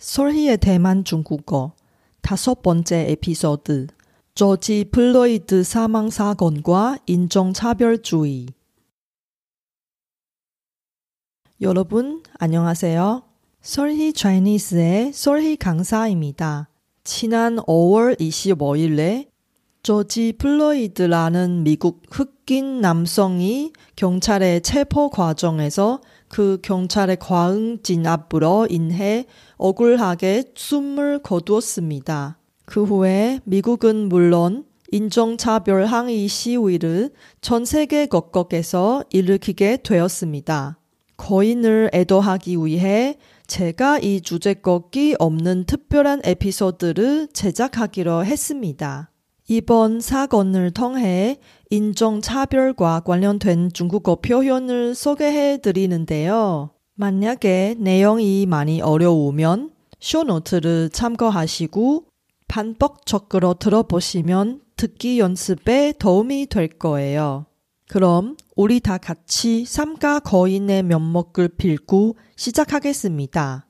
설희의 대만 중국어 다섯 번째 에피소드 조지 플로이드 사망 사건과 인종차별주의 여러분 안녕하세요. 설희 차이니스의 설희 강사입니다. 지난 5월 25일에 조지 플로이드라는 미국 흑인 남성이 경찰의 체포 과정에서 그 경찰의 과응 진압으로 인해 억울하게 숨을 거두었습니다. 그 후에 미국은 물론 인종차별 항의 시위를 전 세계各国에서 일으키게 되었습니다. 거인을 애도하기 위해 제가 이 주제곡이 없는 특별한 에피소드를 제작하기로 했습니다. 이번 사건을 통해 인종차별과 관련된 중국어 표현을 소개해 드리는데요. 만약에 내용이 많이 어려우면 쇼노트를 참고하시고 반복적으로 들어보시면 듣기 연습에 도움이 될 거예요. 그럼 우리 다 같이 삼가 거인의 면목을 빌고 시작하겠습니다.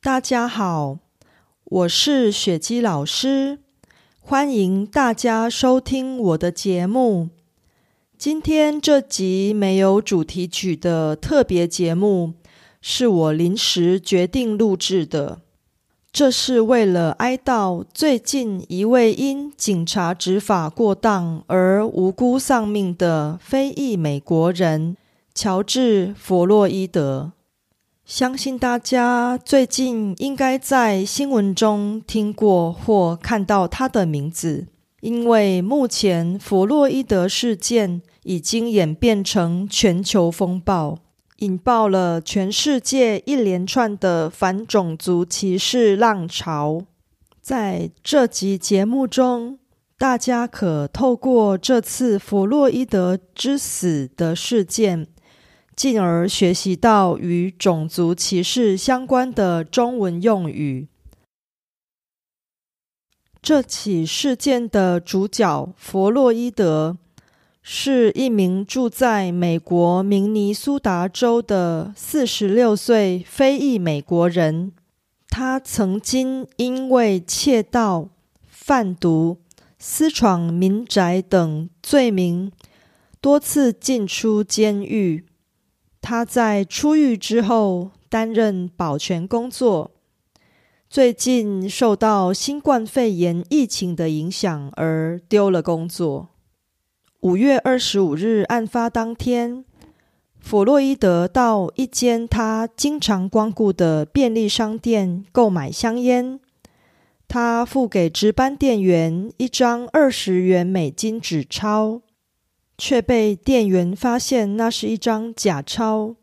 大家好，我是雪姬老师，欢迎大家收听我的节目。 今天这集没有主题曲的特别节目，是我临时决定录制的。这是为了哀悼最近一位因警察执法过当而无辜丧命的非裔美国人乔治·弗洛伊德。相信大家最近应该在新闻中听过或看到他的名字，因为目前弗洛伊德事件已经演变成全球风暴，引爆了全世界一连串的反种族歧视浪潮。在这集节目中，大家可透过这次弗洛伊德之死的事件。进而学习到与种族歧视相关的中文用语。这起事件的主角弗洛伊德是一名住在美国明尼苏达州的四十六岁非裔美国人。他曾经因为窃盗、贩毒、私闯民宅等罪名，多次进出监狱。他在出狱之后担任保全工作，最近受到新冠肺炎疫情的影响而丢了工作。五月二十五日案发当天，弗洛伊德到一间他经常光顾的便利商店购买香烟，他付给值班店员一张二十元美金纸钞。却被店员发现，那是一张假钞。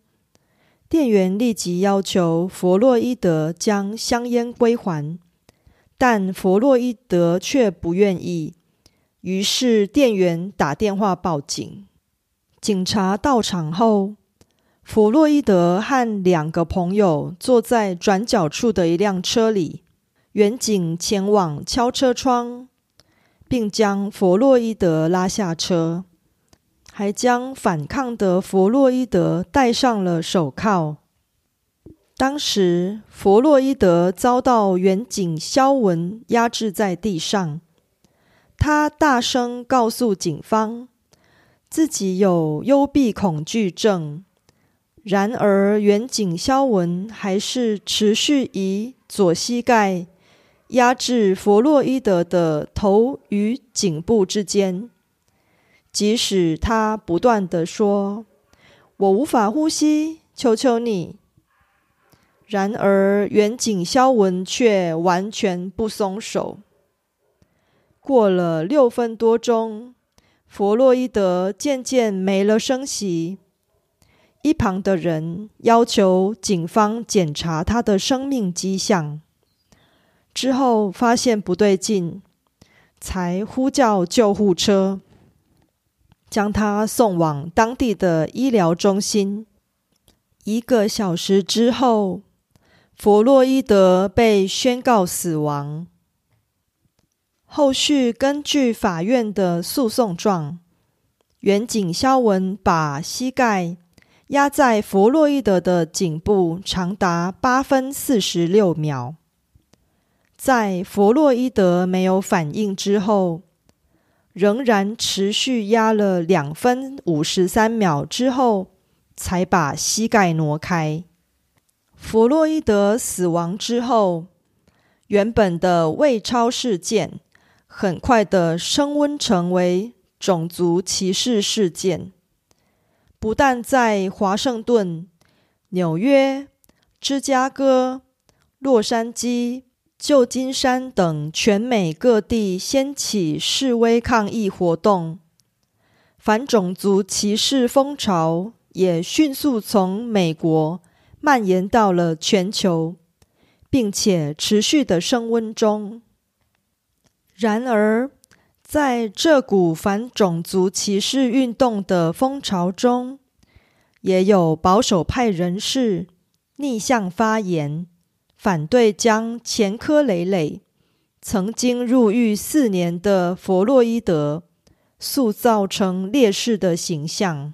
店员立即要求弗洛伊德将香烟归还，但弗洛伊德却不愿意。于是店员打电话报警。警察到场后，弗洛伊德和两个朋友坐在转角处的一辆车里，远警前往敲车窗，并将弗洛伊德拉下车。还将反抗的弗洛伊德戴上了手铐。当时，弗洛伊德遭到远警肖文压制在地上。他大声告诉警方，自己有幽闭恐惧症。然而，远警肖文还是持续以左膝盖压制弗洛伊德的头与颈部之间。即使他不断的说：“我无法呼吸，求求你。”然而，远景肖文却完全不松手。过了六分多钟，弗洛伊德渐渐没了声息。一旁的人要求警方检查他的生命迹象，之后发现不对劲，才呼叫救护车。将他送往当地的医疗中心。一个小时之后，弗洛伊德被宣告死亡。后续根据法院的诉讼状，原警肖文把膝盖压在弗洛伊德的颈部长达八分四十六秒。在弗洛伊德没有反应之后，仍然持续压了两分五十三秒之后，才把膝盖挪开。弗洛伊德死亡之后，原本的胃超事件很快的升温成为种族歧视事件。不但在华盛顿、纽约、芝加哥、洛杉矶、旧金山等全美各地掀起示威抗议活动，反种族歧视风潮也迅速从美国蔓延到了全球，并且持续的升温中。然而，在这股反种族歧视运动的风潮中，也有保守派人士逆向发言，反对将前科累累、曾经入狱四年的弗洛伊德塑造成烈士的形象。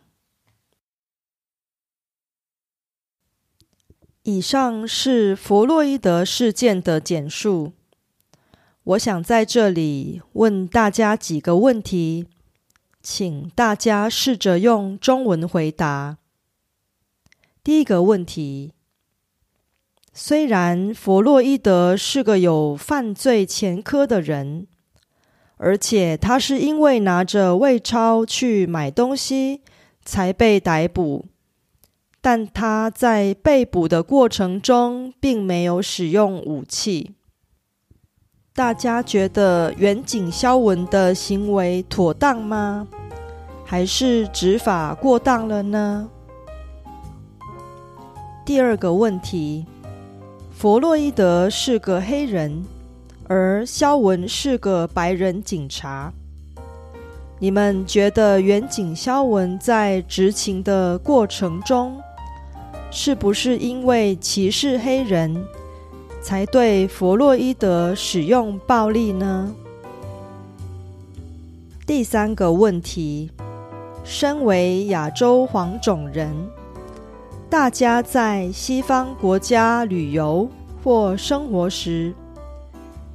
以上是弗洛伊德事件的简述。我想在这里问大家几个问题，请大家试着用中文回答。第一个问题：虽然弗洛伊德是个有犯罪前科的人，而且他是因为拿着胃钞去买东西才被逮捕，但他在被捕的过程中并没有使用武器。大家觉得远景肖文的行为妥当吗？还是执法过当了呢？第二个问题：弗洛伊德是个黑人，而肖文是个白人警察。你们觉得远景肖文在执勤的过程中，是不是因为歧视黑人？才对弗洛伊德使用暴力呢？第三个问题：身为亚洲黄种人，大家在西方国家旅游或生活时，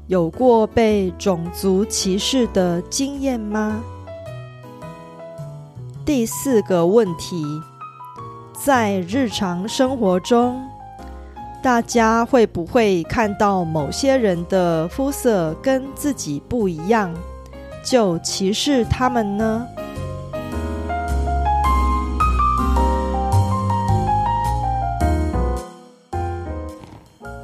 有过被种族歧视的经验吗？第四个问题：在日常生活中。大家会不会看到某些人的肤色跟自己不一样，就歧视他们呢？